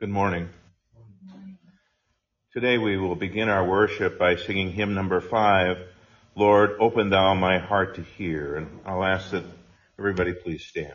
Good morning. Today we will begin our worship by singing hymn number five, Lord, open thou my heart to hear. And I'll ask that everybody please stand.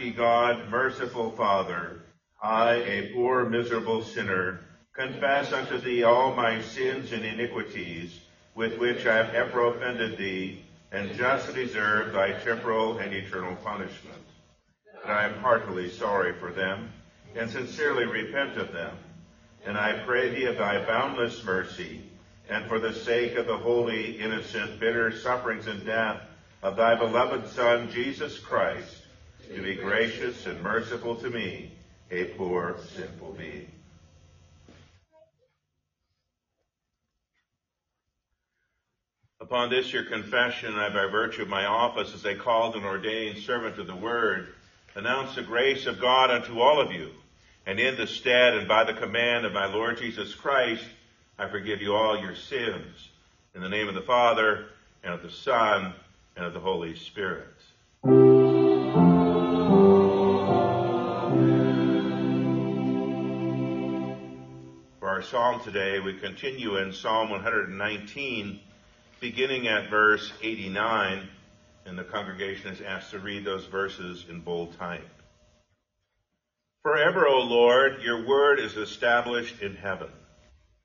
Almighty God, merciful Father, I, a poor miserable sinner, confess unto thee all my sins and iniquities, with which I have ever offended thee, and justly deserve thy temporal and eternal punishment. But I am heartily sorry for them, and sincerely repent of them. And I pray thee of thy boundless mercy, and for the sake of the holy, innocent, bitter sufferings and death of thy beloved Son, Jesus Christ, to be gracious and merciful to me, a poor, sinful being. Upon this your confession, I by virtue of my office as a called and ordained servant of the word, announce the grace of God unto all of you. And in the stead and by the command of my Lord Jesus Christ, I forgive you all your sins. In the name of the Father, and of the Son, and of the Holy Spirit. Psalm today, we continue in Psalm 119, beginning at verse 89, and the congregation is asked to read those verses in bold type. Forever, O Lord, your word is established in heaven.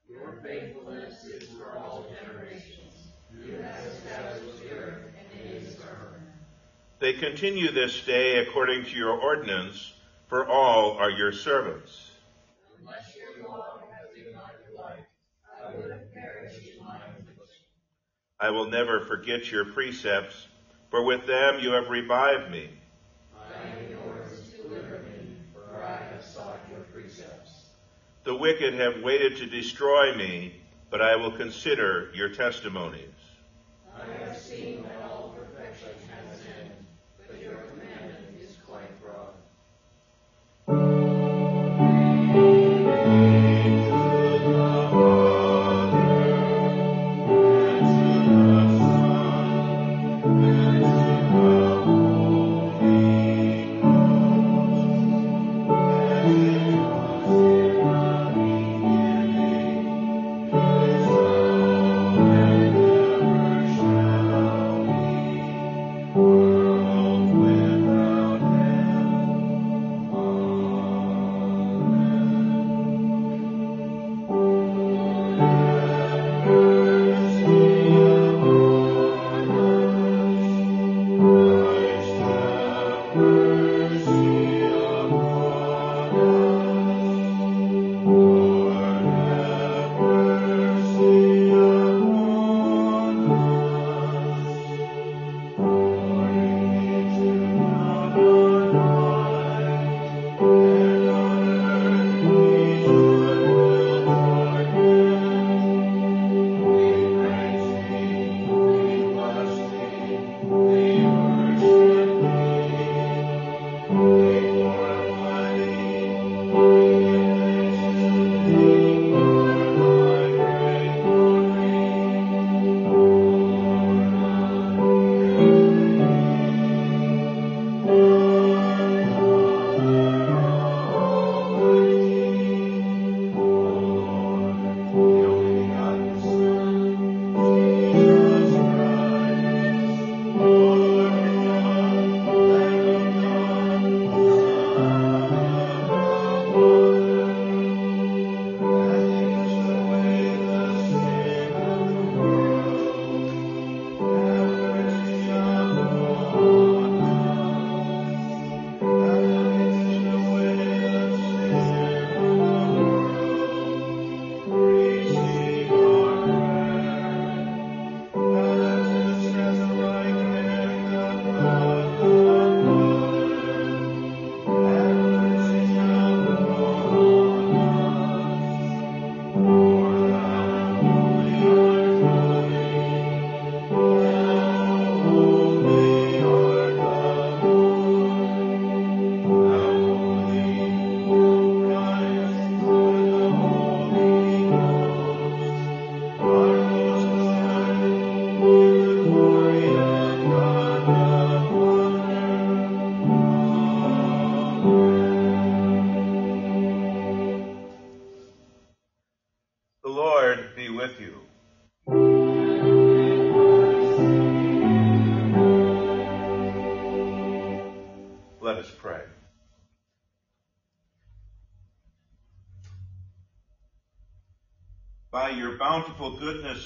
Your faithfulness is for all generations. You have established the earth, and it is firm. They continue this day according to your ordinance, for all are your servants. Unless your law had been my delight, I would have perished in my affliction. I will never forget your precepts, for with them you have revived me. I am yours, deliver me, for I have sought your precepts. The wicked have waited to destroy me, but I will consider your testimonies. I have seen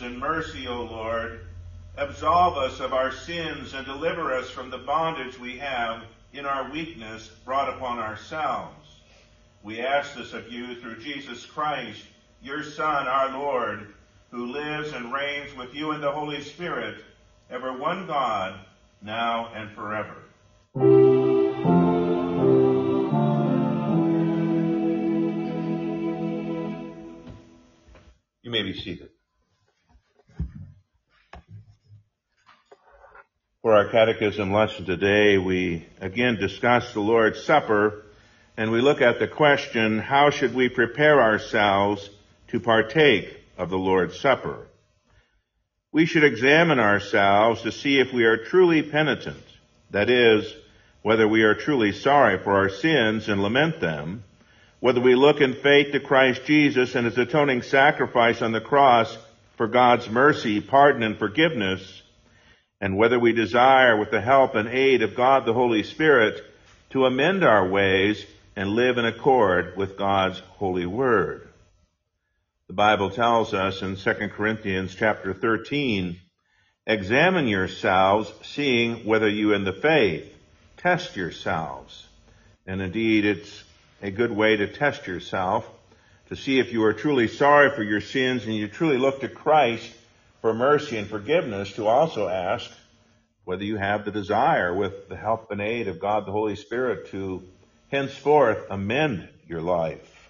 and mercy, O Lord, absolve us of our sins and deliver us from the bondage we have in our weakness brought upon ourselves. We ask this of you through Jesus Christ, your Son, our Lord, who lives and reigns with you in the Holy Spirit, ever one God, now and forever. You may be seated. For our catechism lesson today, we again discuss the Lord's Supper and we look at the question, how should we prepare ourselves to partake of the Lord's Supper? We should examine ourselves to see if we are truly penitent, that is, whether we are truly sorry for our sins and lament them, whether we look in faith to Christ Jesus and his atoning sacrifice on the cross for God's mercy, pardon, and forgiveness, and whether we desire with the help and aid of God the Holy Spirit to amend our ways and live in accord with God's holy word. The Bible tells us in 2 Corinthians chapter 13, examine yourselves, seeing whether you in the faith test yourselves. And indeed, it's a good way to test yourself to see if you are truly sorry for your sins and you truly look to Christ for mercy and forgiveness to also ask whether you have the desire with the help and aid of God the Holy Spirit to henceforth amend your life.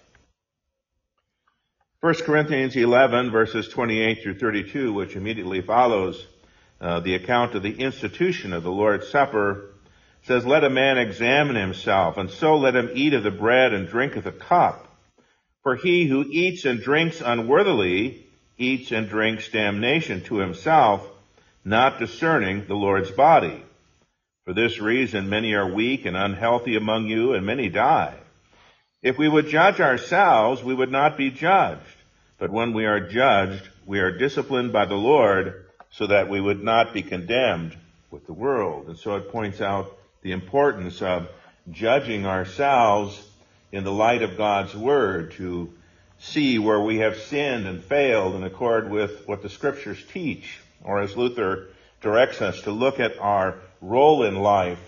1 Corinthians 11 verses 28 through 32, which immediately follows uh, the account of the institution of the Lord's Supper, says, Let a man examine himself, and so let him eat of the bread and drink of the cup. For he who eats and drinks unworthily eats and drinks damnation to himself, not discerning the Lord's body. For this reason many are weak and unhealthy among you, and many die. If we would judge ourselves, we would not be judged. But when we are judged, we are disciplined by the Lord so that we would not be condemned with the world. And so it points out the importance of judging ourselves in the light of God's Word to see where we have sinned and failed in accord with what the Scriptures teach. Or as Luther directs us to look at our role in life,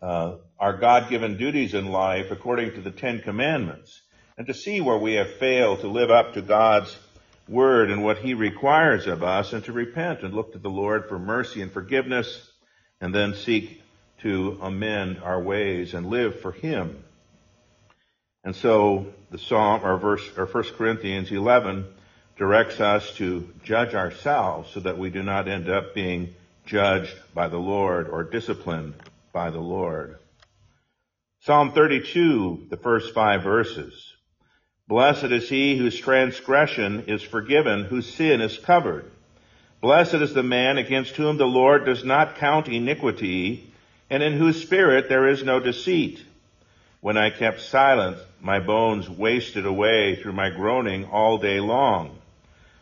uh, our God-given duties in life according to the Ten Commandments, and to see where we have failed to live up to God's Word and what He requires of us, and to repent and look to the Lord for mercy and forgiveness, and then seek to amend our ways and live for Him. And so the Psalm, or verse, or 1 Corinthians 11 directs us to judge ourselves so that we do not end up being judged by the Lord or disciplined by the Lord. Psalm 32, the first five verses. Blessed is he whose transgression is forgiven, whose sin is covered. Blessed is the man against whom the Lord does not count iniquity, and in whose spirit there is no deceit. When I kept silent, my bones wasted away through my groaning all day long.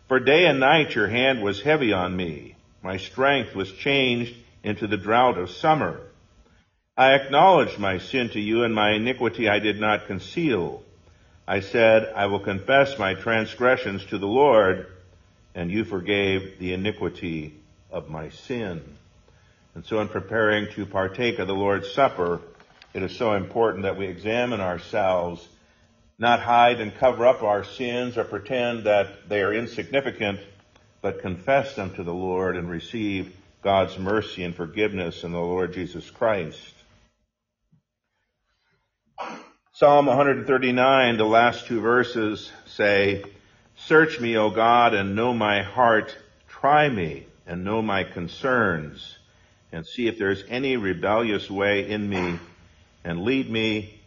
For day and night your hand was heavy on me. My strength was changed into the drought of summer. I acknowledged my sin to you and my iniquity I did not conceal. I said, I will confess my transgressions to the Lord, and you forgave the iniquity of my sin. And so in preparing to partake of the Lord's Supper, it is so important that we examine ourselves, not hide and cover up our sins or pretend that they are insignificant, but confess them to the Lord and receive God's mercy and forgiveness in the Lord Jesus Christ. Psalm 139, the last two verses say, Search me, O God, and know my heart. Try me and know my concerns and see if there's any rebellious way in me and lead me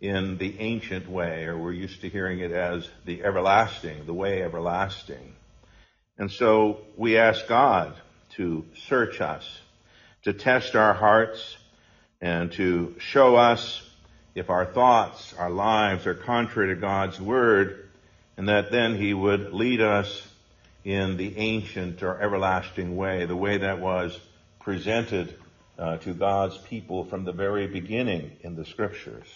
in the ancient way, or we're used to hearing it as the everlasting, the way everlasting. And so we ask God to search us, to test our hearts, and to show us if our thoughts, our lives are contrary to God's Word, and that then He would lead us in the ancient or everlasting way, the way that was presented uh, to God's people from the very beginning in the Scriptures.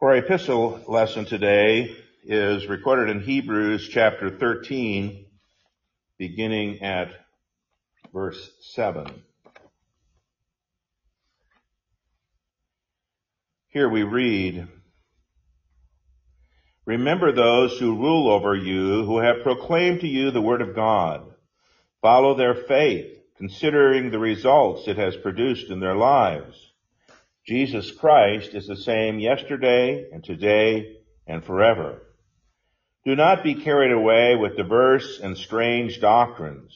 Our epistle lesson today is recorded in Hebrews chapter 13, beginning at verse 7. Here we read, Remember those who rule over you, who have proclaimed to you the word of God. Follow their faith, considering the results it has produced in their lives. Jesus Christ is the same yesterday and today and forever. Do not be carried away with diverse and strange doctrines.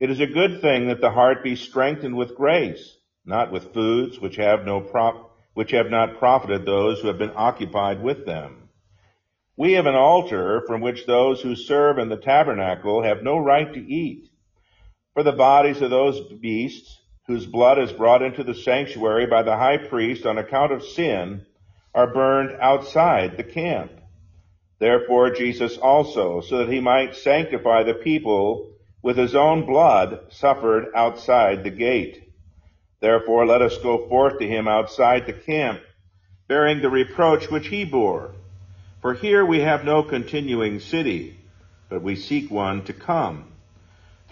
It is a good thing that the heart be strengthened with grace, not with foods which have no prop which have not profited those who have been occupied with them. We have an altar from which those who serve in the tabernacle have no right to eat. For the bodies of those beasts whose blood is brought into the sanctuary by the high priest on account of sin are burned outside the camp. Therefore Jesus also, so that he might sanctify the people with his own blood, suffered outside the gate. Therefore let us go forth to him outside the camp, bearing the reproach which he bore. For here we have no continuing city, but we seek one to come.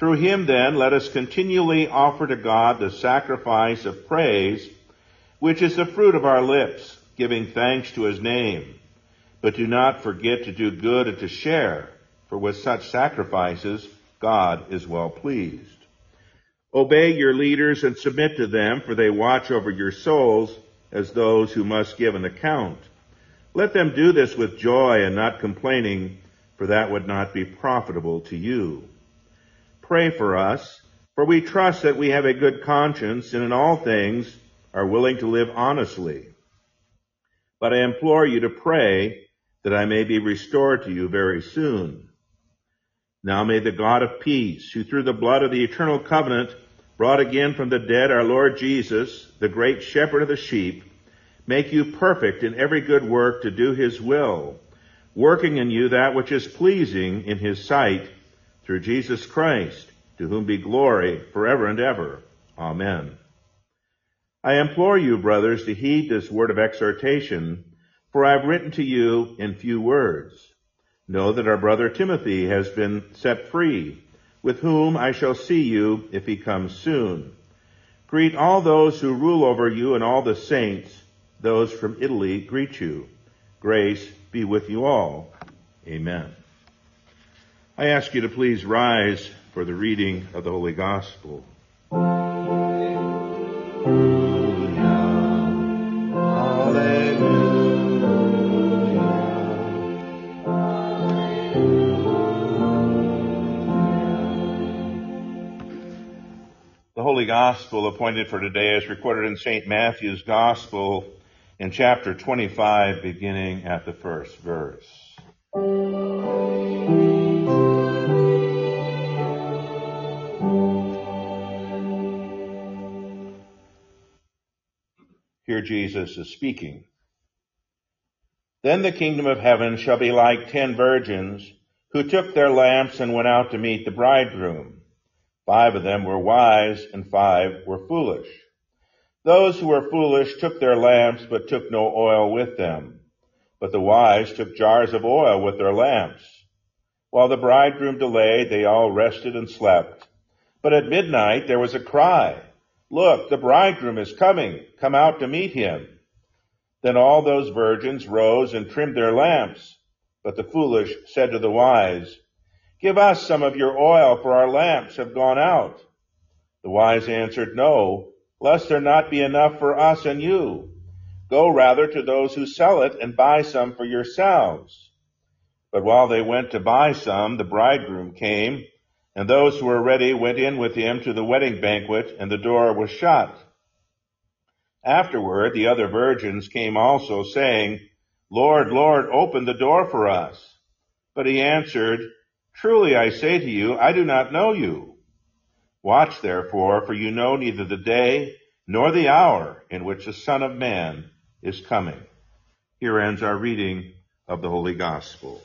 Through him then let us continually offer to God the sacrifice of praise, which is the fruit of our lips, giving thanks to his name. But do not forget to do good and to share, for with such sacrifices God is well pleased. Obey your leaders and submit to them, for they watch over your souls as those who must give an account. Let them do this with joy and not complaining, for that would not be profitable to you. Pray for us, for we trust that we have a good conscience and in all things are willing to live honestly. But I implore you to pray that I may be restored to you very soon. Now may the God of peace, who through the blood of the eternal covenant brought again from the dead our Lord Jesus, the great shepherd of the sheep, make you perfect in every good work to do his will, working in you that which is pleasing in his sight through Jesus Christ, to whom be glory forever and ever. Amen. I implore you, brothers, to heed this word of exhortation, for I have written to you in few words. Know that our brother Timothy has been set free, with whom I shall see you if he comes soon. Greet all those who rule over you and all the saints. Those from Italy greet you. Grace be with you all. Amen. I ask you to please rise for the reading of the Holy Gospel. The Holy Gospel appointed for today is recorded in St. Matthew's Gospel in chapter 25, beginning at the first verse. Here Jesus is speaking. Then the kingdom of heaven shall be like ten virgins who took their lamps and went out to meet the bridegroom. Five of them were wise and five were foolish. Those who were foolish took their lamps but took no oil with them. But the wise took jars of oil with their lamps. While the bridegroom delayed, they all rested and slept. But at midnight there was a cry, Look, the bridegroom is coming. Come out to meet him. Then all those virgins rose and trimmed their lamps. But the foolish said to the wise, Give us some of your oil, for our lamps have gone out. The wise answered, No, lest there not be enough for us and you. Go rather to those who sell it and buy some for yourselves. But while they went to buy some, the bridegroom came, and those who were ready went in with him to the wedding banquet, and the door was shut. Afterward, the other virgins came also, saying, Lord, Lord, open the door for us. But he answered, Truly I say to you, I do not know you. Watch therefore, for you know neither the day nor the hour in which the Son of Man is coming. Here ends our reading of the Holy Gospel.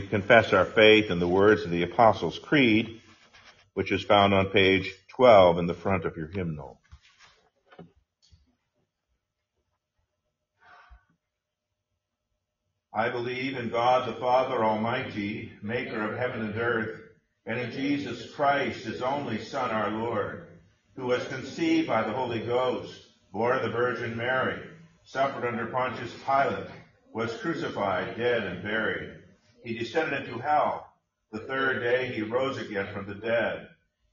We confess our faith in the words of the Apostles' Creed, which is found on page 12 in the front of your hymnal. I believe in God the Father Almighty, maker of heaven and earth, and in Jesus Christ, his only Son, our Lord, who was conceived by the Holy Ghost, born of the Virgin Mary, suffered under Pontius Pilate, was crucified, dead, and buried. He descended into hell. The third day he rose again from the dead.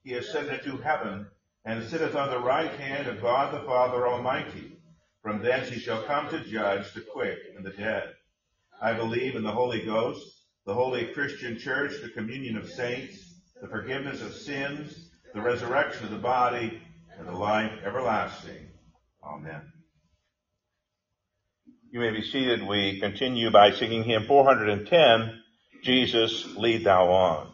He ascended to heaven, and sitteth on the right hand of God the Father Almighty. From thence he shall come to judge the quick and the dead. I believe in the Holy Ghost, the holy Christian church, the communion of saints, the forgiveness of sins, the resurrection of the body, and the life everlasting. Amen. You may be seated. We continue by singing hymn 410, Jesus, lead thou on.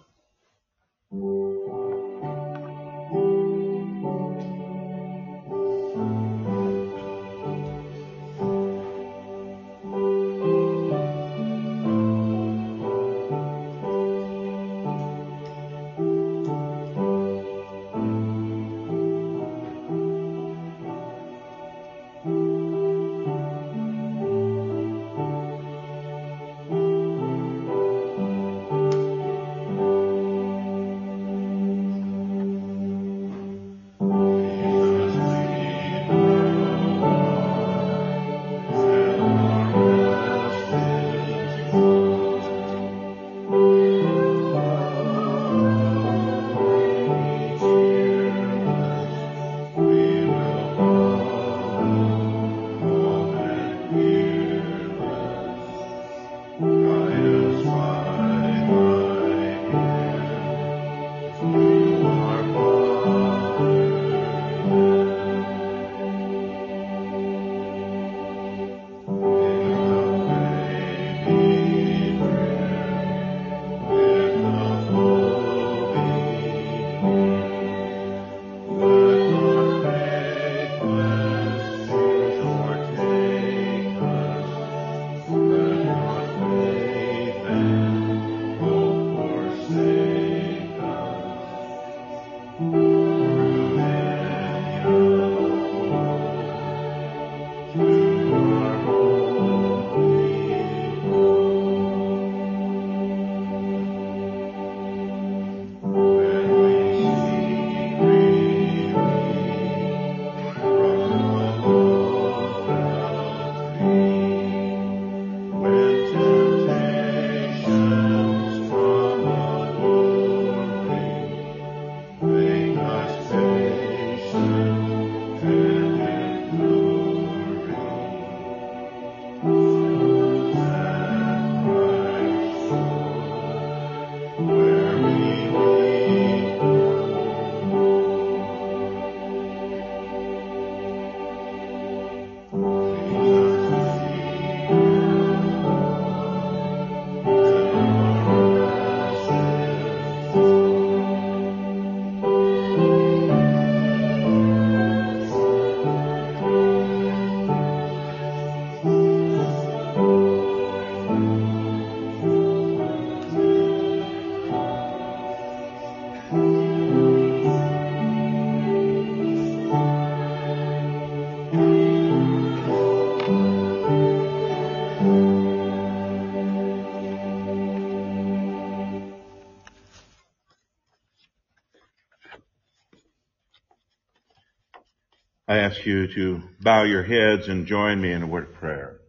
Ask you to bow your heads and join me in a word of prayer.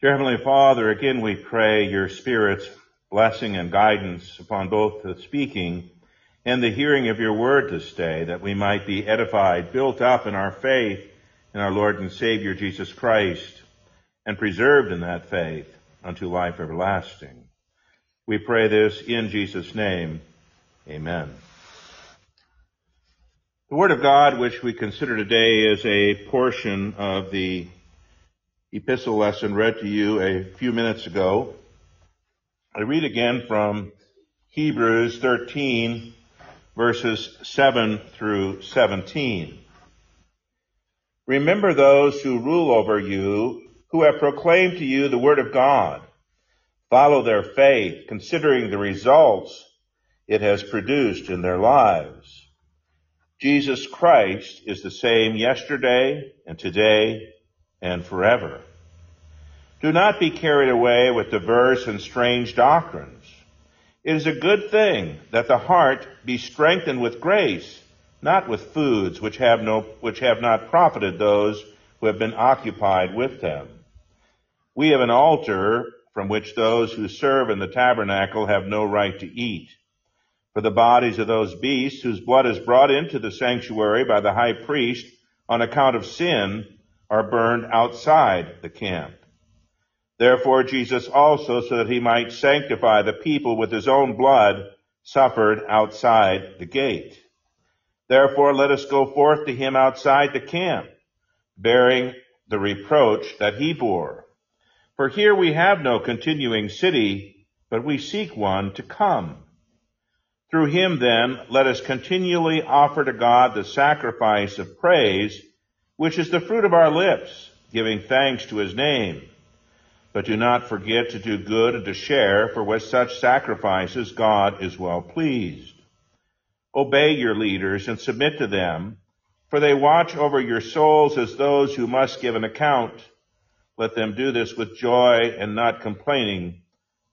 Dear Heavenly Father, again we pray your Spirit's blessing and guidance upon both the speaking and the hearing of your word this day, that we might be edified, built up in our faith in our Lord and Savior Jesus Christ, and preserved in that faith unto life everlasting. We pray this in Jesus' name. Amen. Word of God, which we consider today, is a portion of the epistle lesson read to you a few minutes ago. I read again from Hebrews 13, verses 7 through 17. Remember those who rule over you, who have proclaimed to you the Word of God. Follow their faith, considering the results it has produced in their lives. Jesus Christ is the same yesterday and today and forever. Do not be carried away with diverse and strange doctrines. It is a good thing that the heart be strengthened with grace, not with foods which have no, which have not profited those who have been occupied with them. We have an altar from which those who serve in the tabernacle have no right to eat. For the bodies of those beasts whose blood is brought into the sanctuary by the high priest on account of sin are burned outside the camp. Therefore Jesus also, so that he might sanctify the people with his own blood, suffered outside the gate. Therefore let us go forth to him outside the camp, bearing the reproach that he bore. For here we have no continuing city, but we seek one to come. Through him then, let us continually offer to God the sacrifice of praise, which is the fruit of our lips, giving thanks to his name. But do not forget to do good and to share, for with such sacrifices God is well pleased. Obey your leaders and submit to them, for they watch over your souls as those who must give an account. Let them do this with joy and not complaining,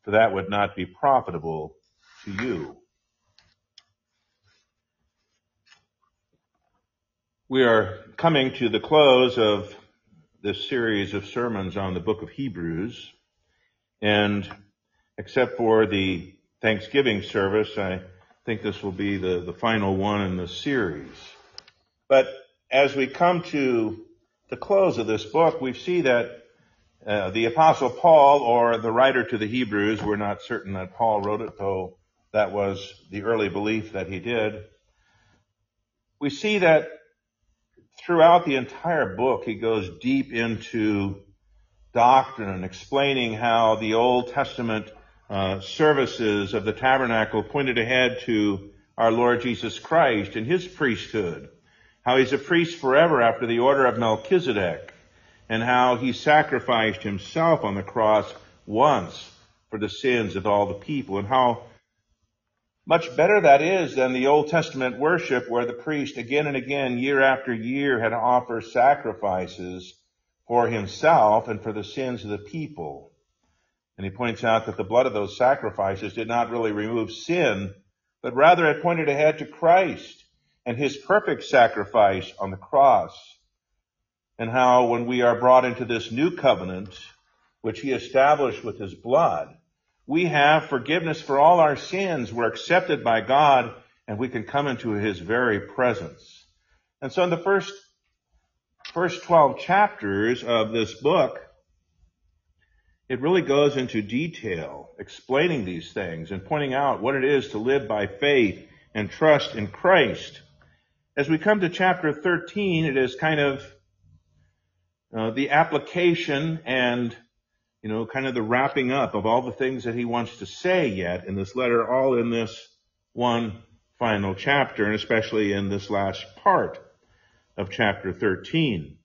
for that would not be profitable to you. We are coming to the close of this series of sermons on the book of Hebrews. And except for the Thanksgiving service, I think this will be the, the final one in the series. But as we come to the close of this book, we see that uh, the apostle Paul or the writer to the Hebrews, we're not certain that Paul wrote it, though that was the early belief that he did. We see that throughout the entire book, he goes deep into doctrine explaining how the Old Testament uh, services of the tabernacle pointed ahead to our Lord Jesus Christ and his priesthood, how he's a priest forever after the order of Melchizedek, and how he sacrificed himself on the cross once for the sins of all the people, and how much better that is than the Old Testament worship where the priest again and again, year after year, had to offer sacrifices for himself and for the sins of the people. And he points out that the blood of those sacrifices did not really remove sin, but rather it pointed ahead to Christ and his perfect sacrifice on the cross. And how when we are brought into this new covenant, which he established with his blood, we have forgiveness for all our sins. We're accepted by God and we can come into his very presence. And so in the first, first 12 chapters of this book, it really goes into detail explaining these things and pointing out what it is to live by faith and trust in Christ. As we come to chapter 13, it is kind of uh, the application and you know, kind of the wrapping up of all the things that he wants to say yet in this letter, all in this one final chapter, and especially in this last part of chapter 13.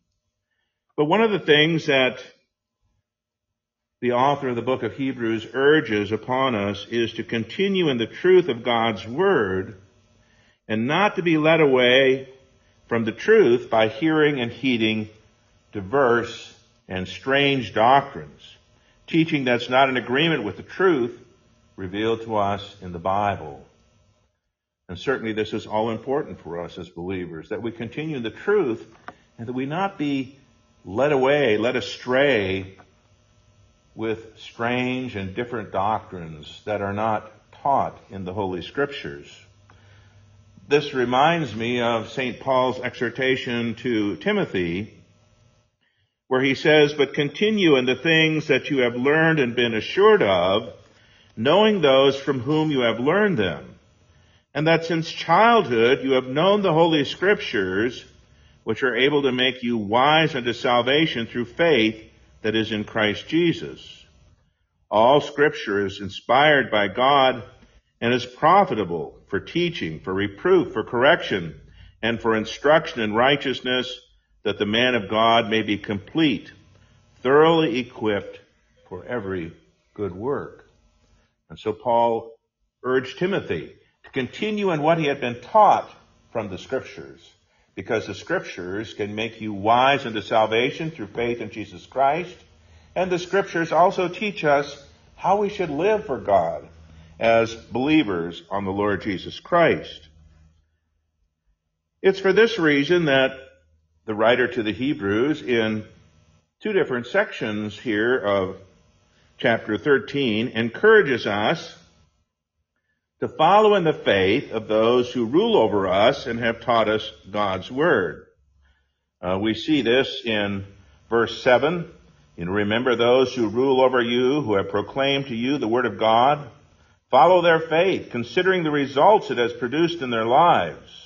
But one of the things that the author of the book of Hebrews urges upon us is to continue in the truth of God's word and not to be led away from the truth by hearing and heeding diverse and strange doctrines teaching that's not in agreement with the truth revealed to us in the Bible. And certainly this is all important for us as believers, that we continue the truth and that we not be led away, led astray with strange and different doctrines that are not taught in the Holy Scriptures. This reminds me of St. Paul's exhortation to Timothy, where he says, But continue in the things that you have learned and been assured of, knowing those from whom you have learned them and that since childhood you have known the Holy Scriptures, which are able to make you wise unto salvation through faith that is in Christ Jesus. All Scripture is inspired by God and is profitable for teaching, for reproof, for correction, and for instruction in righteousness, that the man of God may be complete, thoroughly equipped for every good work. And so Paul urged Timothy to continue in what he had been taught from the scriptures. Because the scriptures can make you wise unto salvation through faith in Jesus Christ. And the scriptures also teach us how we should live for God as believers on the Lord Jesus Christ. It's for this reason that the writer to the Hebrews in two different sections here of chapter 13 encourages us to follow in the faith of those who rule over us and have taught us God's Word. Uh, we see this in verse 7. You know, remember those who rule over you, who have proclaimed to you the Word of God. Follow their faith, considering the results it has produced in their lives.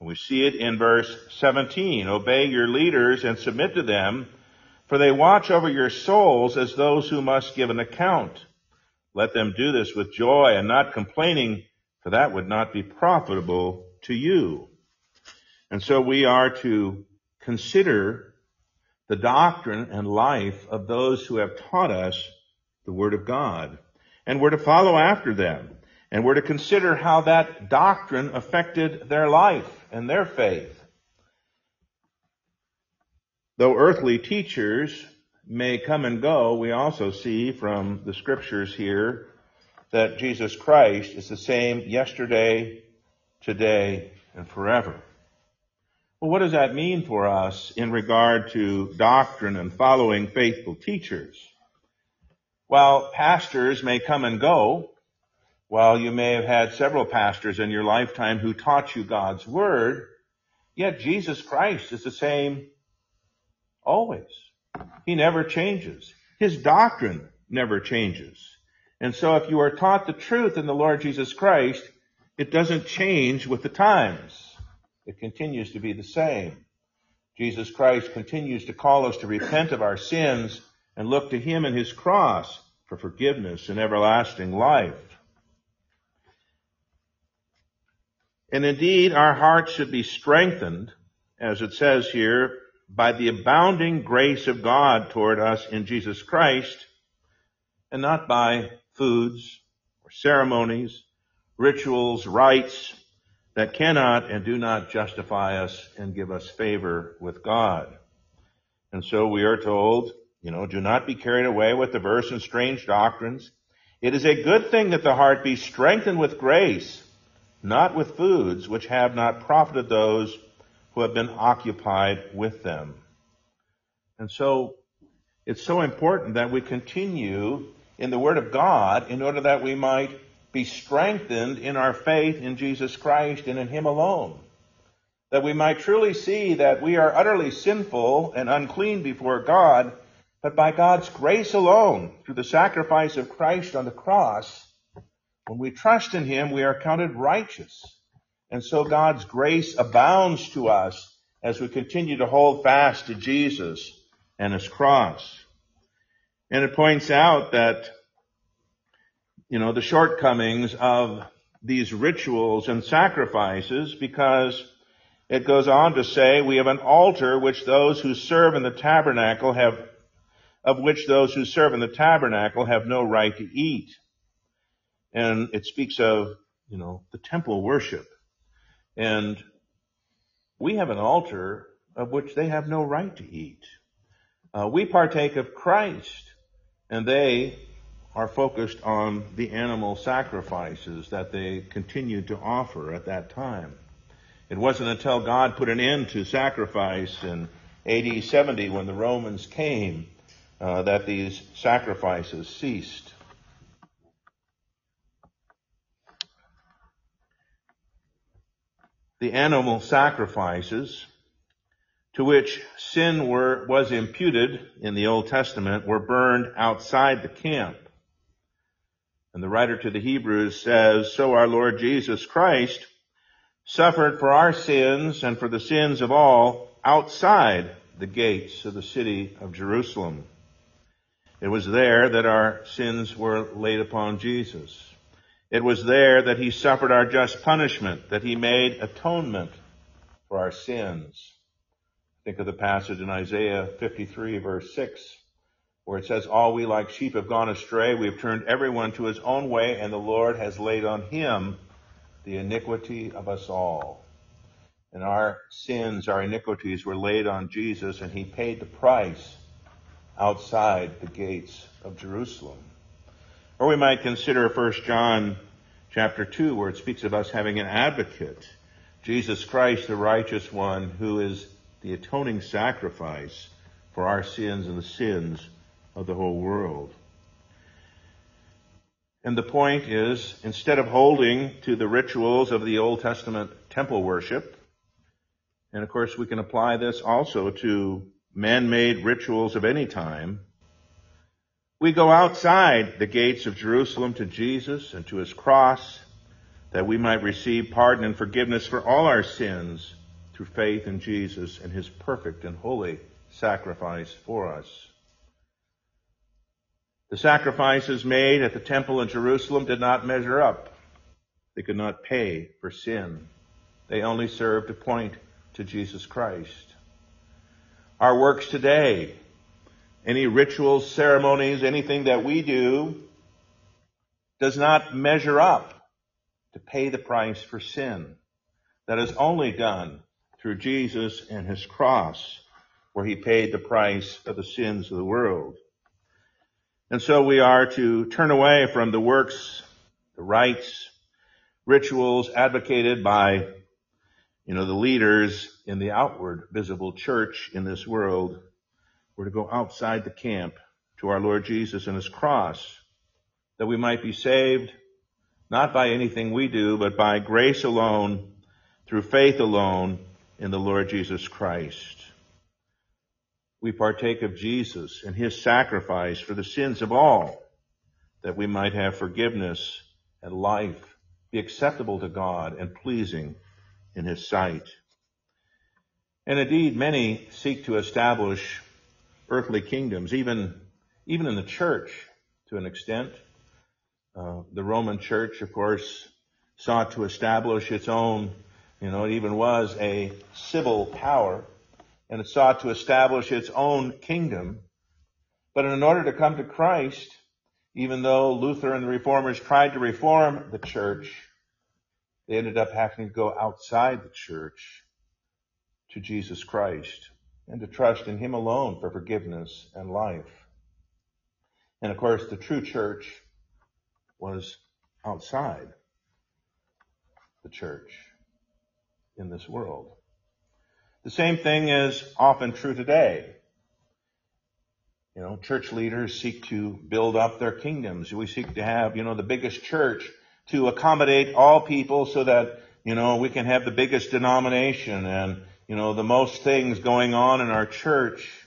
We see it in verse 17. Obey your leaders and submit to them, for they watch over your souls as those who must give an account. Let them do this with joy and not complaining, for that would not be profitable to you. And so we are to consider the doctrine and life of those who have taught us the Word of God. And we're to follow after them. And we're to consider how that doctrine affected their life and their faith. Though earthly teachers may come and go, we also see from the scriptures here that Jesus Christ is the same yesterday, today, and forever. Well, what does that mean for us in regard to doctrine and following faithful teachers? While pastors may come and go, while you may have had several pastors in your lifetime who taught you God's Word, yet Jesus Christ is the same always. He never changes. His doctrine never changes. And so if you are taught the truth in the Lord Jesus Christ, it doesn't change with the times. It continues to be the same. Jesus Christ continues to call us to repent of our sins and look to Him and His cross for forgiveness and everlasting life. And indeed, our hearts should be strengthened, as it says here, by the abounding grace of God toward us in Jesus Christ, and not by foods or ceremonies, rituals, rites that cannot and do not justify us and give us favor with God. And so we are told, you know, do not be carried away with diverse and strange doctrines. It is a good thing that the heart be strengthened with grace, not with foods which have not profited those who have been occupied with them. And so it's so important that we continue in the Word of God in order that we might be strengthened in our faith in Jesus Christ and in Him alone. That we might truly see that we are utterly sinful and unclean before God, but by God's grace alone, through the sacrifice of Christ on the cross, when we trust in Him, we are counted righteous. And so God's grace abounds to us as we continue to hold fast to Jesus and His cross. And it points out that, you know, the shortcomings of these rituals and sacrifices because it goes on to say we have an altar which those who serve in the tabernacle have, of which those who serve in the tabernacle have no right to eat. And it speaks of, you know, the temple worship. And we have an altar of which they have no right to eat. Uh, we partake of Christ, and they are focused on the animal sacrifices that they continued to offer at that time. It wasn't until God put an end to sacrifice in AD 70 when the Romans came uh, that these sacrifices ceased. The animal sacrifices to which sin were, was imputed in the Old Testament were burned outside the camp. And the writer to the Hebrews says, So our Lord Jesus Christ suffered for our sins and for the sins of all outside the gates of the city of Jerusalem. It was there that our sins were laid upon Jesus. It was there that he suffered our just punishment, that he made atonement for our sins. Think of the passage in Isaiah 53 verse 6, where it says, All we like sheep have gone astray. We have turned everyone to his own way, and the Lord has laid on him the iniquity of us all. And our sins, our iniquities were laid on Jesus, and he paid the price outside the gates of Jerusalem. Or we might consider 1 John chapter 2, where it speaks of us having an advocate, Jesus Christ, the righteous one, who is the atoning sacrifice for our sins and the sins of the whole world. And the point is, instead of holding to the rituals of the Old Testament temple worship, and of course we can apply this also to man-made rituals of any time, we go outside the gates of Jerusalem to Jesus and to his cross that we might receive pardon and forgiveness for all our sins through faith in Jesus and his perfect and holy sacrifice for us. The sacrifices made at the temple in Jerusalem did not measure up. They could not pay for sin. They only served to point to Jesus Christ. Our works today, any rituals, ceremonies, anything that we do does not measure up to pay the price for sin. That is only done through Jesus and his cross, where he paid the price of the sins of the world. And so we are to turn away from the works, the rites, rituals advocated by, you know, the leaders in the outward visible church in this world. We're to go outside the camp to our Lord Jesus and his cross that we might be saved not by anything we do, but by grace alone, through faith alone in the Lord Jesus Christ. We partake of Jesus and his sacrifice for the sins of all, that we might have forgiveness and life, be acceptable to God and pleasing in his sight. And indeed, many seek to establish earthly kingdoms, even, even in the church to an extent. Uh, the Roman church, of course, sought to establish its own you know, it even was a civil power and it sought to establish its own kingdom. But in order to come to Christ, even though Luther and the reformers tried to reform the church, they ended up having to go outside the church to Jesus Christ and to trust in Him alone for forgiveness and life. And of course, the true church was outside the church in this world. The same thing is often true today. You know, church leaders seek to build up their kingdoms. We seek to have, you know, the biggest church to accommodate all people so that, you know, we can have the biggest denomination and, you know, the most things going on in our church.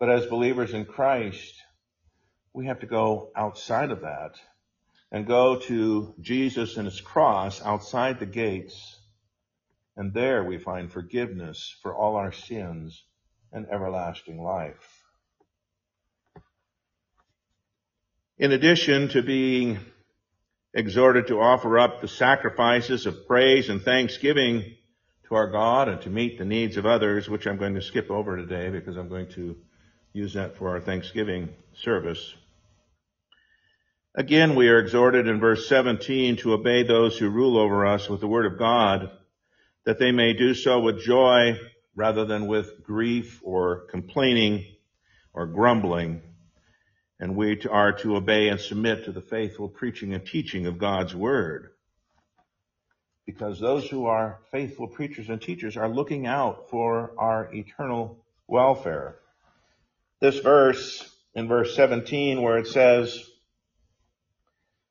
But as believers in Christ, we have to go outside of that and go to Jesus and his cross outside the gates. And there we find forgiveness for all our sins and everlasting life. In addition to being exhorted to offer up the sacrifices of praise and thanksgiving to our God and to meet the needs of others, which I'm going to skip over today because I'm going to use that for our Thanksgiving service. Again, we are exhorted in verse 17 to obey those who rule over us with the word of God, that they may do so with joy rather than with grief or complaining or grumbling. and we are to obey and submit to the faithful preaching and teaching of God's Word. Because those who are faithful preachers and teachers are looking out for our eternal welfare. This verse, in verse 17, where it says,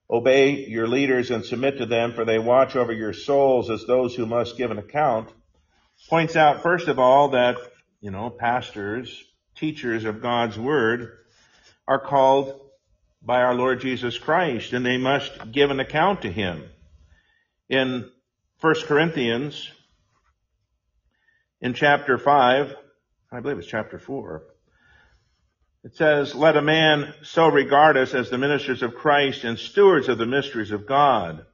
Obey your leaders and submit to them, for they watch over your souls as those who must give an account, points out, first of all, that, you know, pastors, teachers of God's Word, are called by our Lord Jesus Christ, and they must give an account to Him. In 1 Corinthians, in chapter 5, I believe it's chapter 4, it says, Let a man so regard us as the ministers of Christ and stewards of the mysteries of God.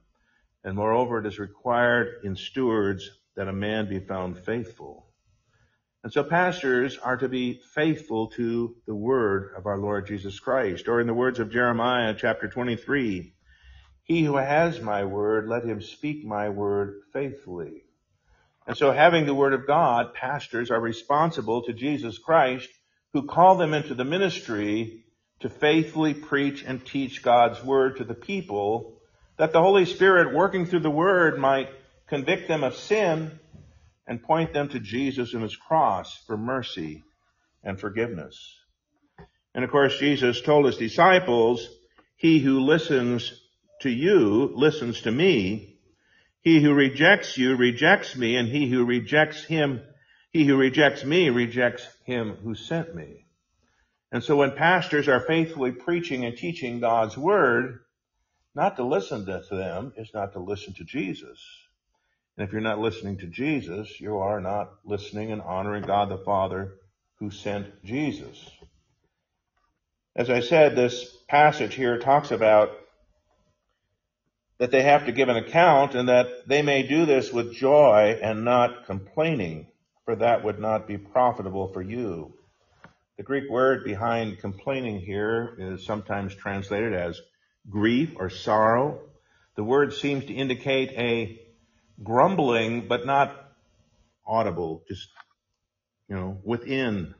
And moreover, it is required in stewards that a man be found faithful. And so pastors are to be faithful to the word of our Lord Jesus Christ. Or in the words of Jeremiah chapter 23, He who has my word, let him speak my word faithfully. And so having the word of God, pastors are responsible to Jesus Christ, who called them into the ministry to faithfully preach and teach God's word to the people, that the Holy Spirit working through the word might convict them of sin and point them to Jesus and his cross for mercy and forgiveness. And of course, Jesus told his disciples, he who listens to you listens to me. He who rejects you rejects me, and he who rejects him, he who rejects me rejects him who sent me. And so when pastors are faithfully preaching and teaching God's word, not to listen to them is not to listen to Jesus. And if you're not listening to Jesus, you are not listening and honoring God the Father who sent Jesus. As I said, this passage here talks about that they have to give an account and that they may do this with joy and not complaining, for that would not be profitable for you. The Greek word behind complaining here is sometimes translated as grief or sorrow. The word seems to indicate a grumbling, but not audible, just, you know, within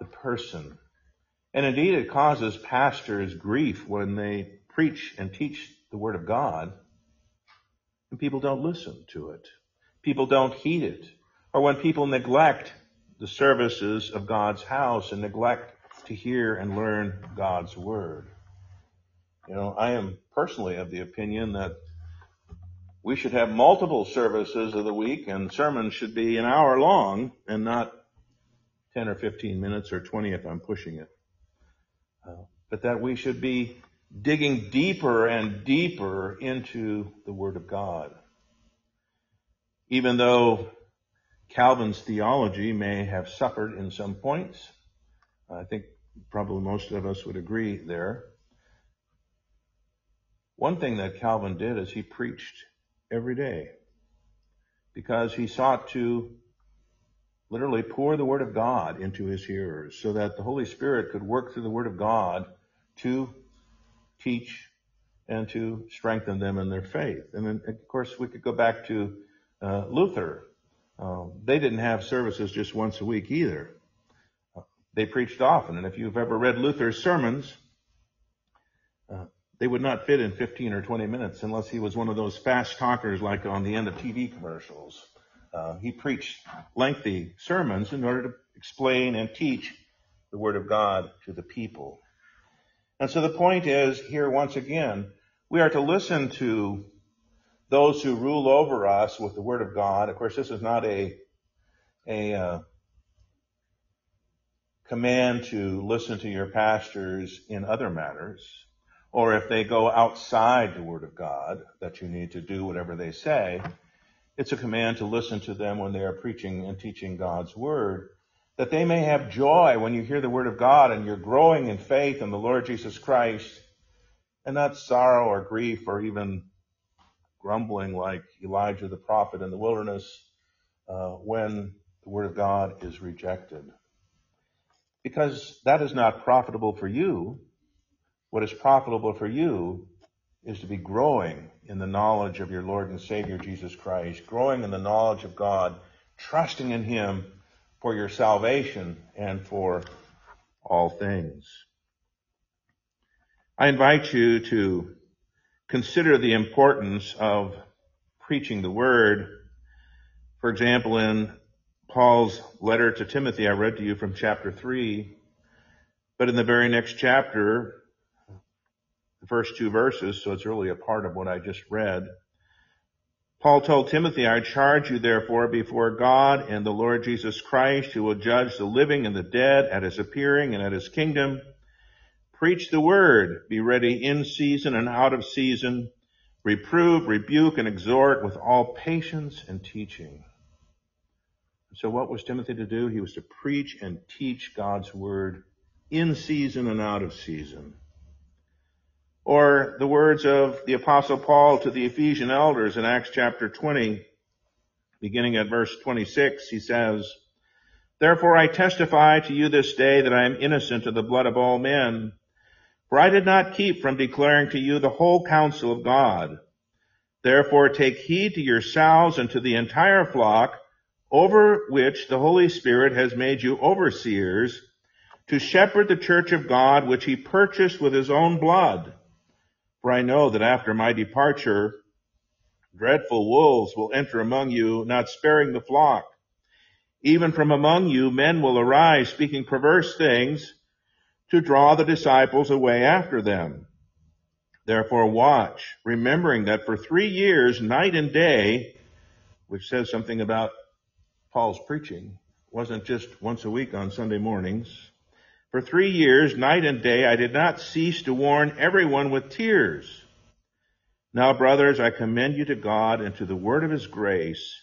the person. And indeed, it causes pastors grief when they preach and teach the Word of God and people don't listen to it. People don't heed it. Or when people neglect the services of God's house and neglect to hear and learn God's Word. You know, I am personally of the opinion that we should have multiple services of the week and sermons should be an hour long and not 10 or 15 minutes or 20 if I'm pushing it. Uh, but that we should be digging deeper and deeper into the Word of God. Even though Calvin's theology may have suffered in some points, I think probably most of us would agree there. One thing that Calvin did is he preached every day because he sought to literally pour the Word of God into his hearers so that the Holy Spirit could work through the Word of God to teach and to strengthen them in their faith. And then, of course, we could go back to uh, Luther. Uh, they didn't have services just once a week either. Uh, they preached often. And if you've ever read Luther's sermons, uh, they would not fit in 15 or 20 minutes unless he was one of those fast talkers like on the end of TV commercials. Uh, he preached lengthy sermons in order to explain and teach the Word of God to the people. And so the point is here once again, we are to listen to those who rule over us with the Word of God. Of course, this is not a, a uh, command to listen to your pastors in other matters or if they go outside the Word of God, that you need to do whatever they say, it's a command to listen to them when they are preaching and teaching God's Word, that they may have joy when you hear the Word of God and you're growing in faith in the Lord Jesus Christ, and not sorrow or grief or even grumbling like Elijah the prophet in the wilderness uh, when the Word of God is rejected. Because that is not profitable for you what is profitable for you is to be growing in the knowledge of your Lord and Savior Jesus Christ, growing in the knowledge of God, trusting in Him for your salvation and for all things. I invite you to consider the importance of preaching the word. For example, in Paul's letter to Timothy, I read to you from chapter 3, but in the very next chapter, the first two verses, so it's really a part of what I just read, Paul told Timothy, I charge you therefore before God and the Lord Jesus Christ, who will judge the living and the dead at his appearing and at his kingdom. Preach the word, be ready in season and out of season, reprove, rebuke, and exhort with all patience and teaching. So what was Timothy to do? He was to preach and teach God's word in season and out of season. Or the words of the apostle Paul to the Ephesian elders in Acts chapter 20, beginning at verse 26, he says, Therefore I testify to you this day that I am innocent of the blood of all men. For I did not keep from declaring to you the whole counsel of God. Therefore take heed to yourselves and to the entire flock over which the Holy Spirit has made you overseers to shepherd the church of God which he purchased with his own blood. For I know that after my departure, dreadful wolves will enter among you, not sparing the flock. Even from among you, men will arise speaking perverse things to draw the disciples away after them. Therefore watch, remembering that for three years, night and day, which says something about Paul's preaching, wasn't just once a week on Sunday mornings, for three years, night and day, I did not cease to warn everyone with tears. Now, brothers, I commend you to God and to the word of his grace,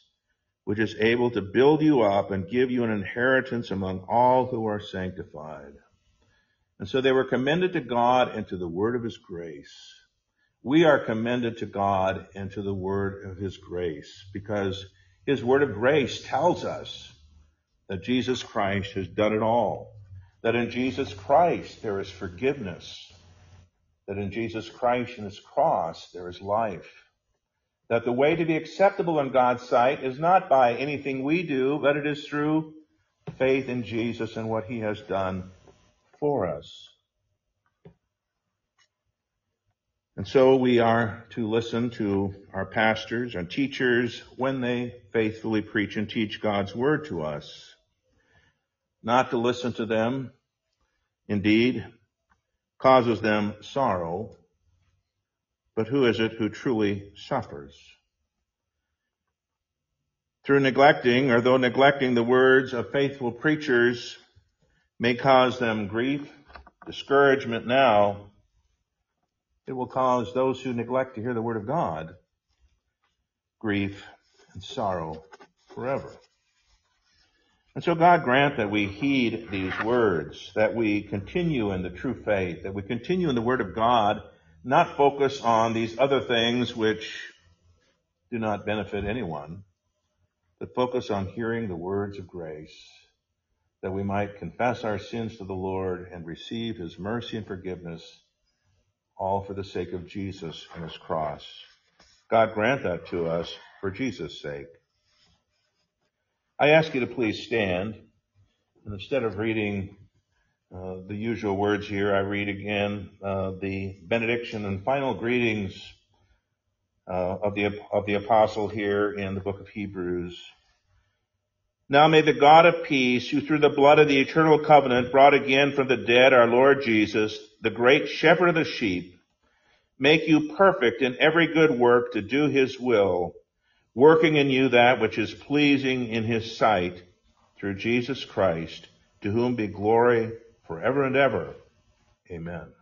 which is able to build you up and give you an inheritance among all who are sanctified. And so they were commended to God and to the word of his grace. We are commended to God and to the word of his grace because his word of grace tells us that Jesus Christ has done it all that in Jesus Christ there is forgiveness, that in Jesus Christ and his cross there is life, that the way to be acceptable in God's sight is not by anything we do, but it is through faith in Jesus and what he has done for us. And so we are to listen to our pastors and teachers when they faithfully preach and teach God's word to us not to listen to them, indeed, causes them sorrow, but who is it who truly suffers? Through neglecting, or though neglecting the words of faithful preachers may cause them grief, discouragement now, it will cause those who neglect to hear the word of God grief and sorrow forever. And so God grant that we heed these words, that we continue in the true faith, that we continue in the Word of God, not focus on these other things which do not benefit anyone, but focus on hearing the words of grace, that we might confess our sins to the Lord and receive His mercy and forgiveness, all for the sake of Jesus and His cross. God grant that to us for Jesus' sake. I ask you to please stand. And instead of reading uh, the usual words here, I read again uh, the benediction and final greetings uh, of the of the apostle here in the book of Hebrews. Now may the God of peace, who through the blood of the eternal covenant brought again from the dead our Lord Jesus, the great shepherd of the sheep, make you perfect in every good work to do his will working in you that which is pleasing in his sight through Jesus Christ, to whom be glory forever and ever. Amen.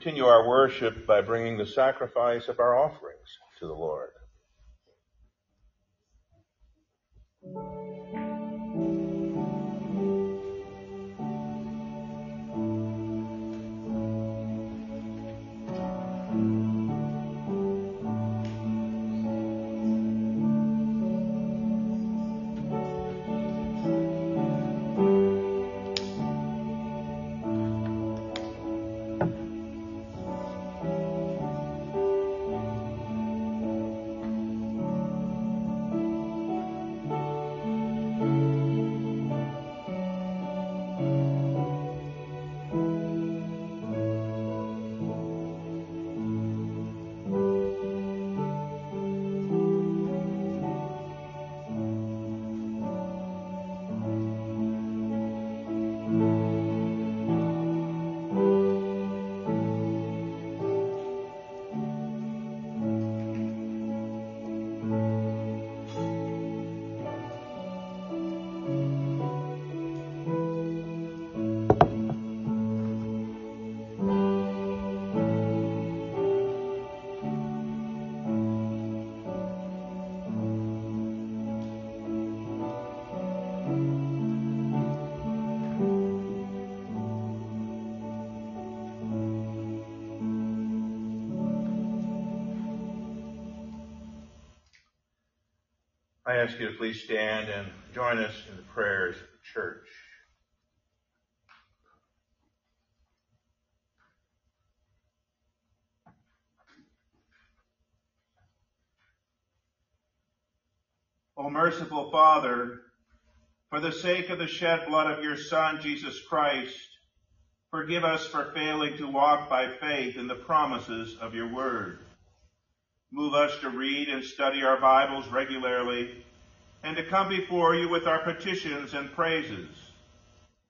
Continue our worship by bringing the sacrifice of our offerings to the Lord. I ask you to please stand and join us in the prayers of the church. O merciful Father, for the sake of the shed blood of your Son, Jesus Christ, forgive us for failing to walk by faith in the promises of your word. Move us to read and study our Bibles regularly and to come before you with our petitions and praises.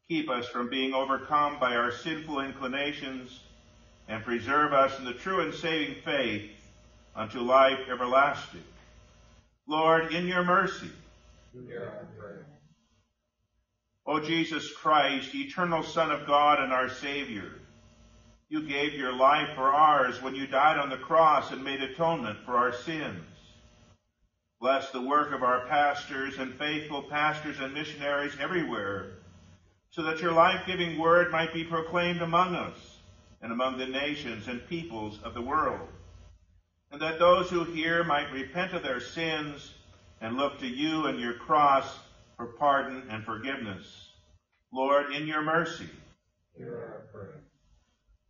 Keep us from being overcome by our sinful inclinations and preserve us in the true and saving faith unto life everlasting. Lord, in your mercy. O Jesus Christ, eternal Son of God and our Savior, you gave your life for ours when you died on the cross and made atonement for our sins. Bless the work of our pastors and faithful pastors and missionaries everywhere, so that your life-giving word might be proclaimed among us and among the nations and peoples of the world, and that those who hear might repent of their sins and look to you and your cross for pardon and forgiveness. Lord, in your mercy, hear our prayer.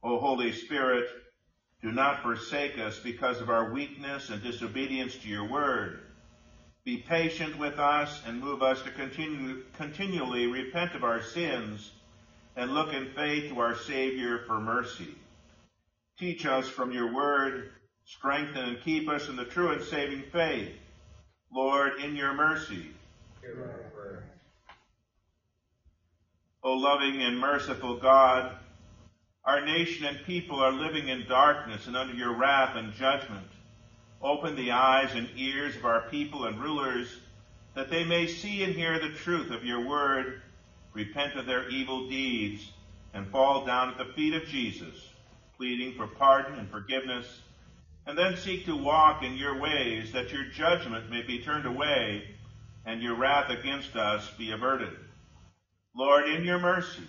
O Holy Spirit, do not forsake us because of our weakness and disobedience to your word. Be patient with us and move us to continue, continually repent of our sins and look in faith to our Savior for mercy. Teach us from your word, strengthen and keep us in the true and saving faith. Lord, in your mercy. O loving and merciful God, our nation and people are living in darkness and under your wrath and judgment. Open the eyes and ears of our people and rulers that they may see and hear the truth of your word, repent of their evil deeds, and fall down at the feet of Jesus, pleading for pardon and forgiveness, and then seek to walk in your ways that your judgment may be turned away and your wrath against us be averted. Lord, in your mercy,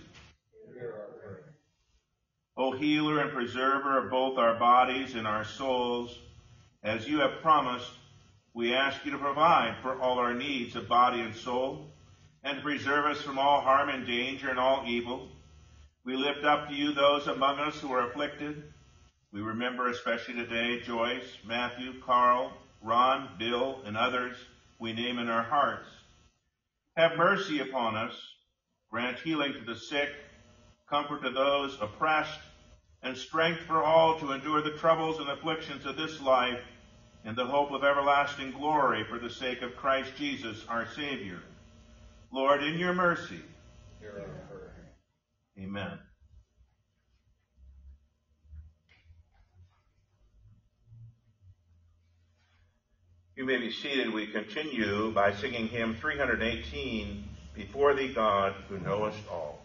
O healer and preserver of both our bodies and our souls, as you have promised, we ask you to provide for all our needs of body and soul, and to preserve us from all harm and danger and all evil. We lift up to you those among us who are afflicted. We remember especially today Joyce, Matthew, Carl, Ron, Bill, and others we name in our hearts. Have mercy upon us. Grant healing to the sick, comfort to those oppressed, and strength for all to endure the troubles and afflictions of this life in the hope of everlasting glory for the sake of Christ Jesus our Savior. Lord, in your mercy. Amen. You may be seated. We continue by singing hymn 318, Before Thee God, who knowest all.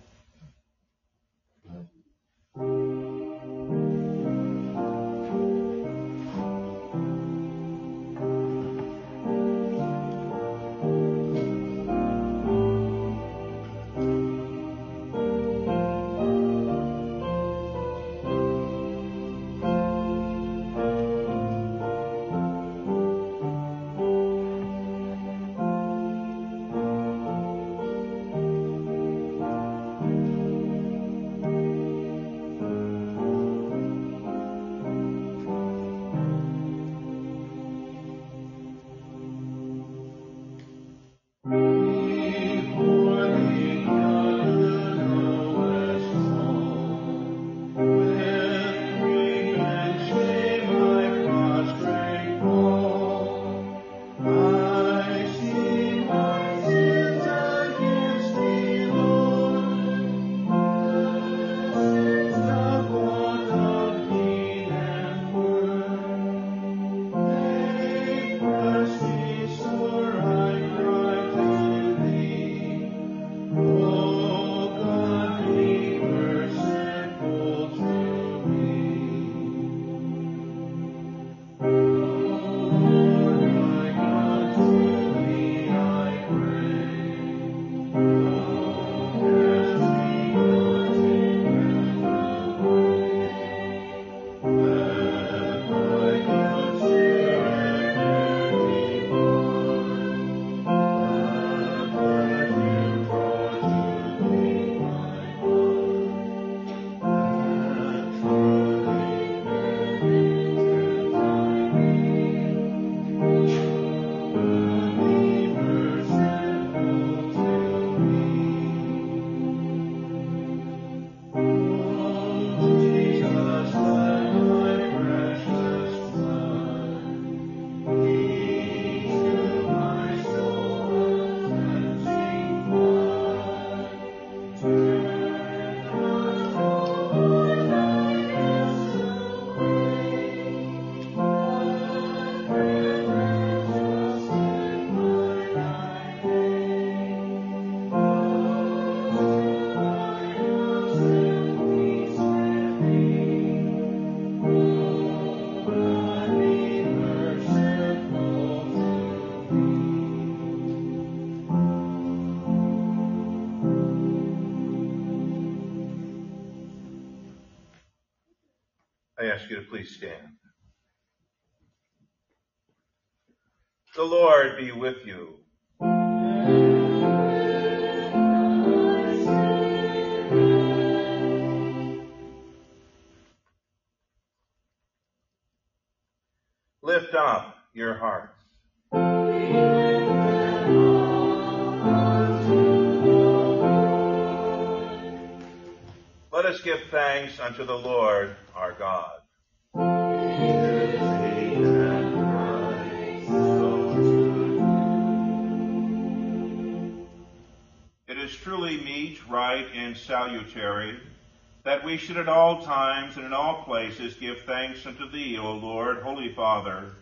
Ask you to please stand. The Lord be with you. That we should at all times and in all places give thanks unto thee, O Lord, Holy Father,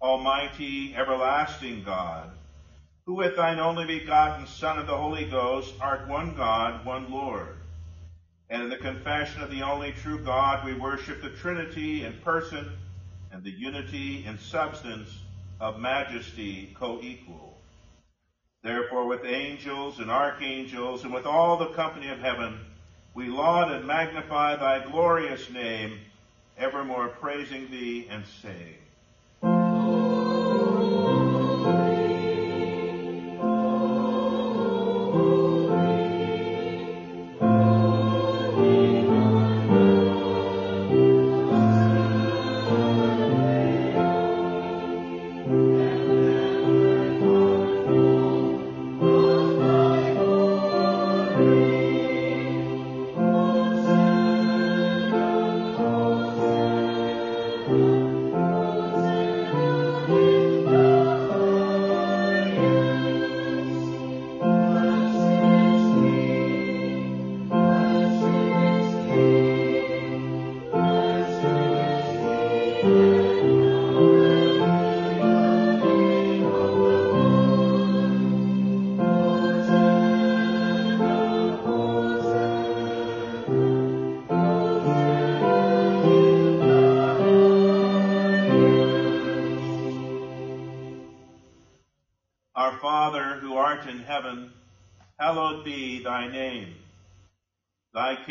Almighty, everlasting God, who with thine only begotten Son of the Holy Ghost art one God, one Lord. And in the confession of the only true God, we worship the Trinity in person and the unity in substance of majesty co-equal. Therefore, with angels and archangels and with all the company of heaven, we laud and magnify thy glorious name, evermore praising thee and saying,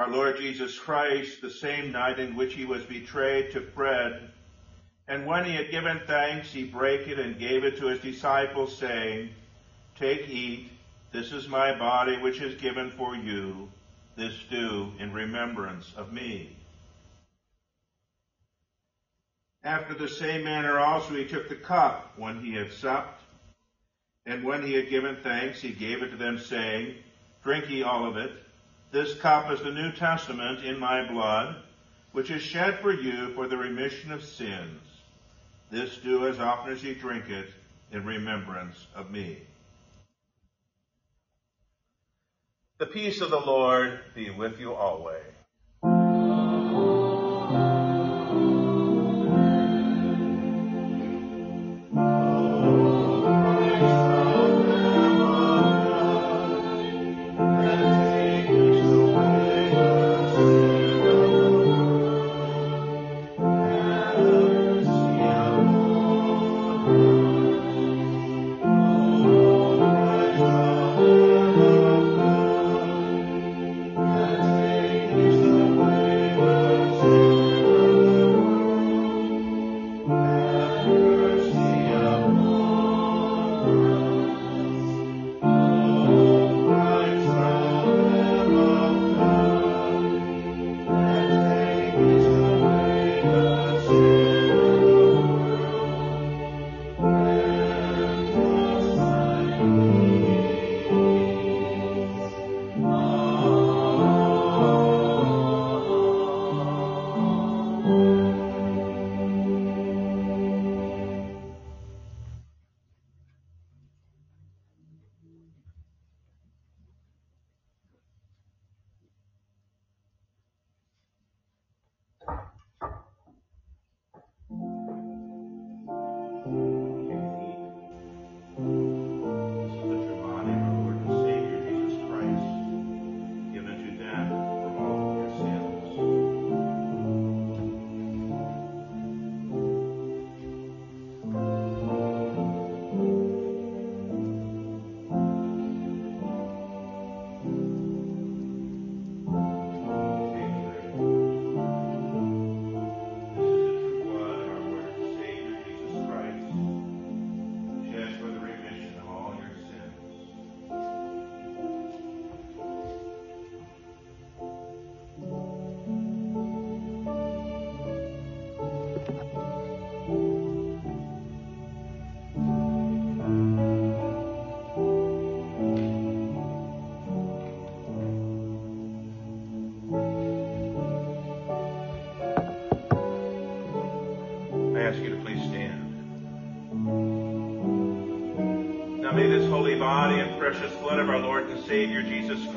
Our Lord Jesus Christ, the same night in which he was betrayed, took bread, and when he had given thanks, he brake it and gave it to his disciples, saying, Take, eat, this is my body which is given for you. This do in remembrance of me. After the same manner also he took the cup when he had supped, and when he had given thanks, he gave it to them, saying, Drink ye all of it. This cup is the New Testament in my blood, which is shed for you for the remission of sins. This do as often as you drink it in remembrance of me. The peace of the Lord be with you always.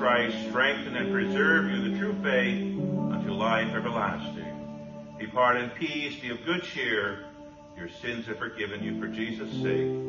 Christ strengthen and preserve you the true faith unto life everlasting. Depart in peace, be of good cheer. Your sins are forgiven you for Jesus' sake.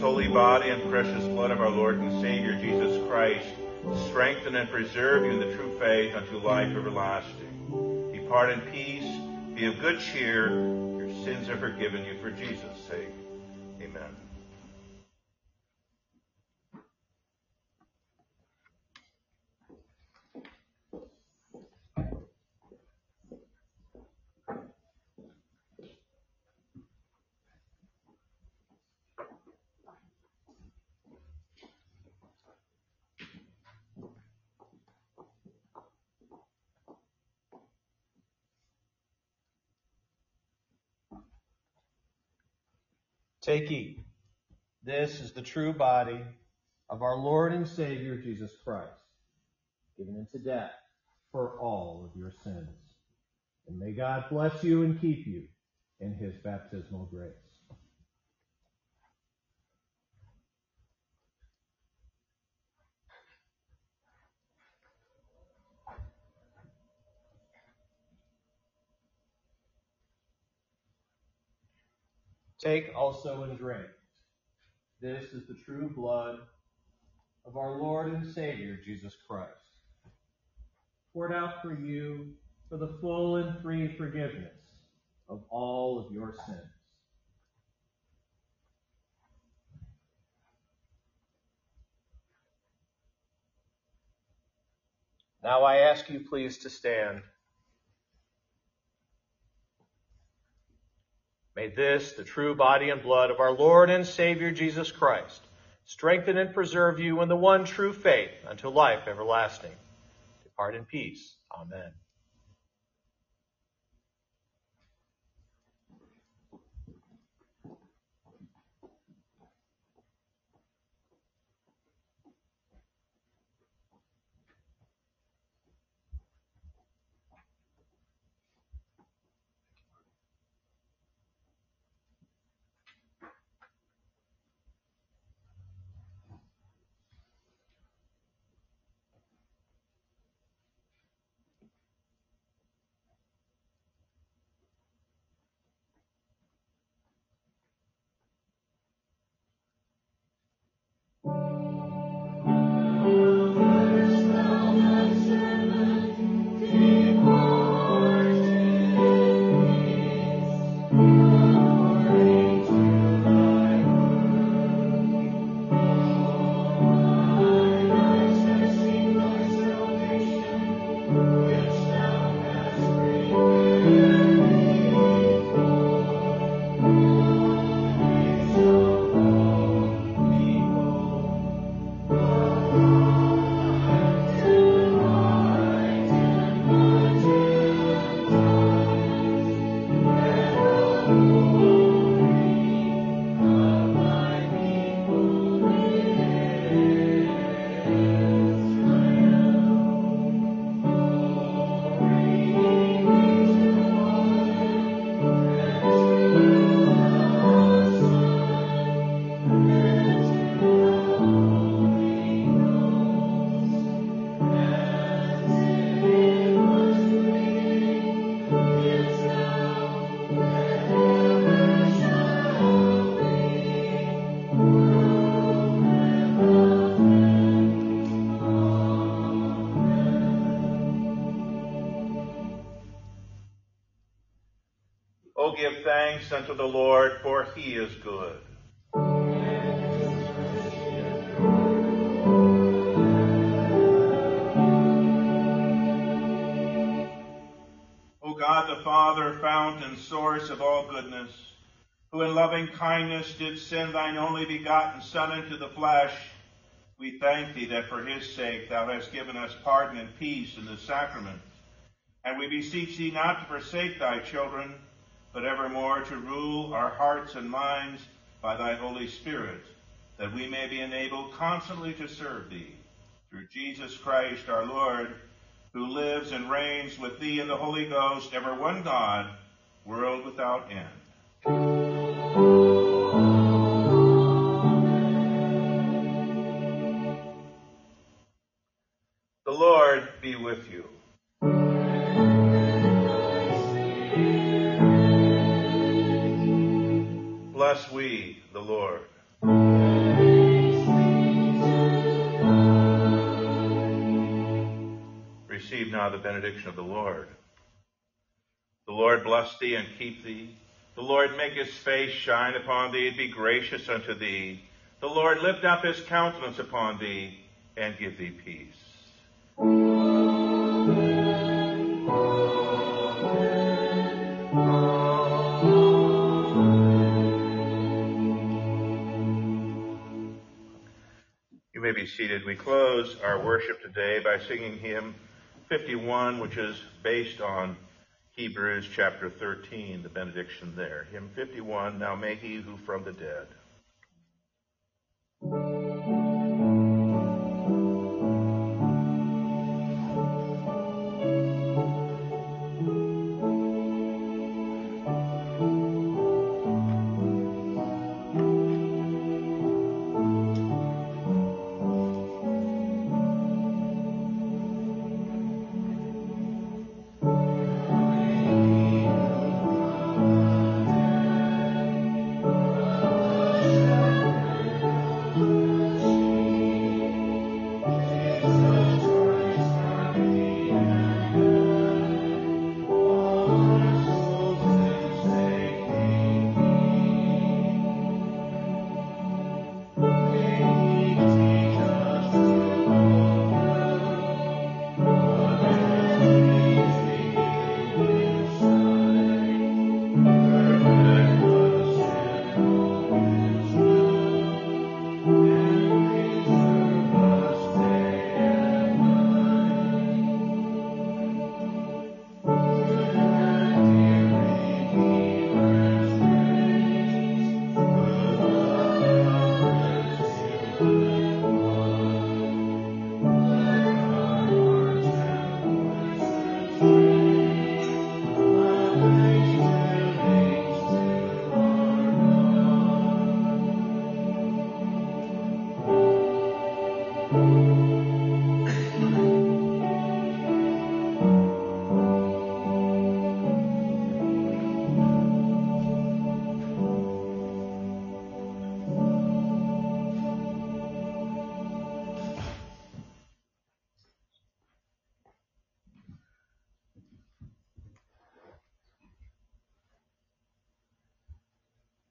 Holy body and precious blood of our Lord and Savior Jesus Christ strengthen and preserve you in the true faith unto life everlasting. Depart in peace, be of good cheer, your sins are forgiven you for Jesus' sake. Amen. Take ye. This is the true body of our Lord and Savior Jesus Christ, given into death for all of your sins. And may God bless you and keep you in his baptismal grace. Take also and drink. This is the true blood of our Lord and Savior Jesus Christ, poured out for you for the full and free forgiveness of all of your sins. Now I ask you please to stand. May this, the true body and blood of our Lord and Savior Jesus Christ, strengthen and preserve you in the one true faith unto life everlasting. Depart in peace. Amen. Unto the Lord, for he is good. O God the Father, fount and source of all goodness, who in loving kindness did send thine only begotten Son into the flesh, we thank thee that for his sake thou hast given us pardon and peace in the sacrament. And we beseech thee not to forsake thy children, but evermore to rule our hearts and minds by thy Holy Spirit, that we may be enabled constantly to serve thee. Through Jesus Christ our Lord, who lives and reigns with thee in the Holy Ghost, ever one God, world without end. The Lord bless thee and keep thee. The Lord make his face shine upon thee and be gracious unto thee. The Lord lift up his countenance upon thee and give thee peace. You may be seated. We close our worship today by singing hymn 51, which is based on Hebrews chapter 13, the benediction there. Hymn 51, Now may he who from the dead.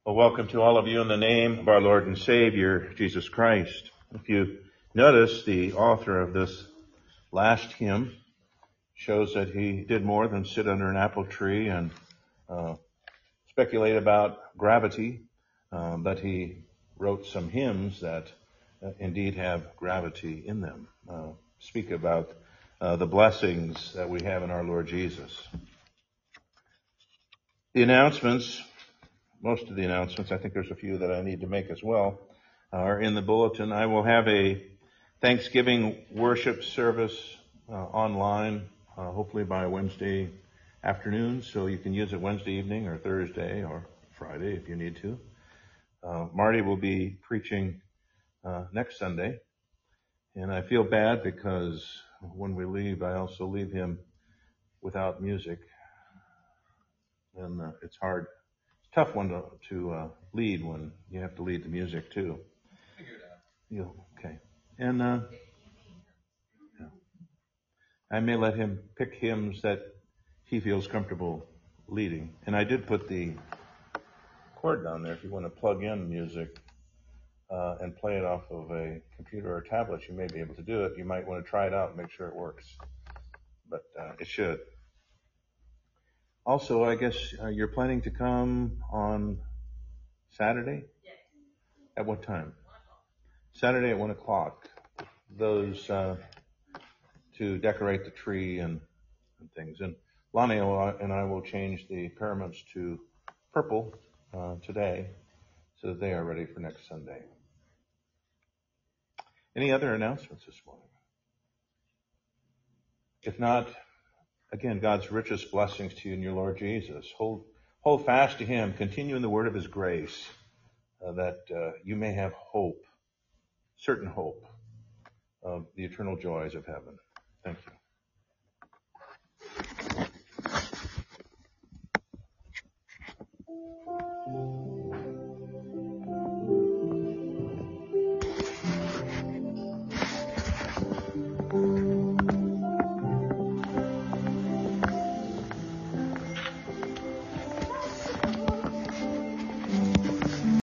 Well, welcome to all of you in the name of our Lord and Savior, Jesus Christ. If you notice, the author of this last hymn shows that he did more than sit under an apple tree and uh, speculate about gravity, uh, but he wrote some hymns that uh, indeed have gravity in them. Uh, speak about uh, the blessings that we have in our Lord Jesus. The announcements most of the announcements, I think there's a few that I need to make as well, are in the bulletin. I will have a Thanksgiving worship service uh, online, uh, hopefully by Wednesday afternoon, so you can use it Wednesday evening or Thursday or Friday if you need to. Uh, Marty will be preaching uh, next Sunday, and I feel bad because when we leave, I also leave him without music, and uh, it's hard tough one to, to uh, lead when you have to lead the music too. Figure it out. You okay? And uh, yeah. I may let him pick hymns that he feels comfortable leading. And I did put the cord down there. If you want to plug in music uh, and play it off of a computer or tablet, you may be able to do it. You might want to try it out and make sure it works. But uh, it should. Also, I guess uh, you're planning to come on Saturday? Yes. At what time? Saturday at 1 o'clock. Those uh, to decorate the tree and, and things. And Lonnie and I will change the paraments to purple uh, today so that they are ready for next Sunday. Any other announcements this morning? If not, again, God's richest blessings to you in your Lord Jesus. Hold, hold fast to Him. Continue in the word of His grace uh, that uh, you may have hope, certain hope of the eternal joys of heaven. Thank you.